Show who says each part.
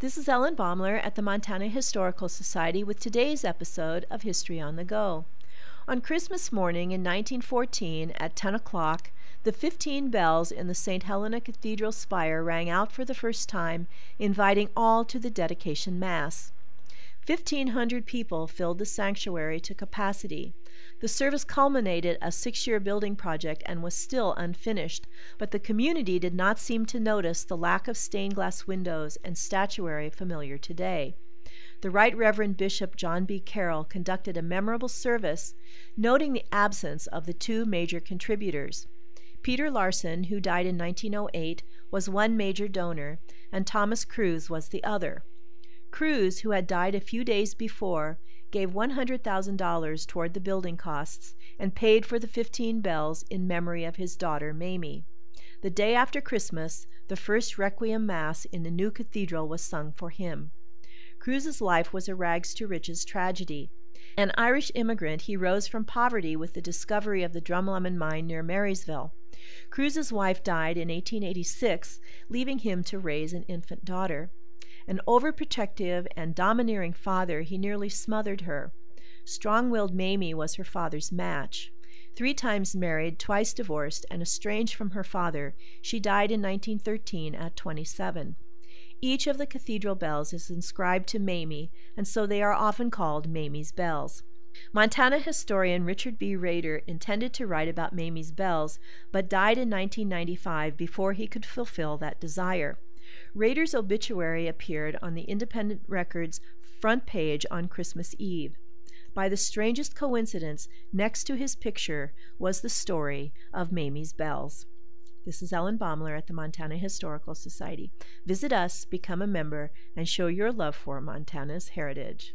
Speaker 1: This is Ellen Baumler at the Montana Historical Society with today's episode of History on the Go. On Christmas morning in 1914 at 10 o'clock, the 15 bells in the St. Helena Cathedral spire rang out for the first time, inviting all to the dedication Mass. 1,500 people filled the sanctuary to capacity. The service culminated a six year building project and was still unfinished, but the community did not seem to notice the lack of stained glass windows and statuary familiar today. The Right Reverend Bishop John B. Carroll conducted a memorable service, noting the absence of the two major contributors. Peter Larson, who died in 1908, was one major donor, and Thomas Cruse was the other. Cruse, who had died a few days before, gave $100,000 toward the building costs and paid for the 15 bells in memory of his daughter Mamie. The day after Christmas, the first Requiem Mass in the new cathedral was sung for him. Cruse's life was a rags to riches tragedy. An Irish immigrant, he rose from poverty with the discovery of the Drum Lummon mine near Marysville. Cruse's wife died in 1886, leaving him to raise an infant daughter. An overprotective and domineering father, he nearly smothered her. Strong willed Mamie was her father's match. Three times married, twice divorced, and estranged from her father, she died in 1913 at 27. Each of the cathedral bells is inscribed to Mamie, and so they are often called Mamie's bells. Montana historian Richard B. Roeder intended to write about Mamie's bells, but died in 1995 before he could fulfill that desire. Roeder's obituary appeared on the Independent Record's front page on Christmas Eve. By the strangest coincidence, next to his picture was the story of Mamie's bells. This is Ellen Baumler at the Montana Historical Society. Visit us, become a member, and show your love for Montana's heritage.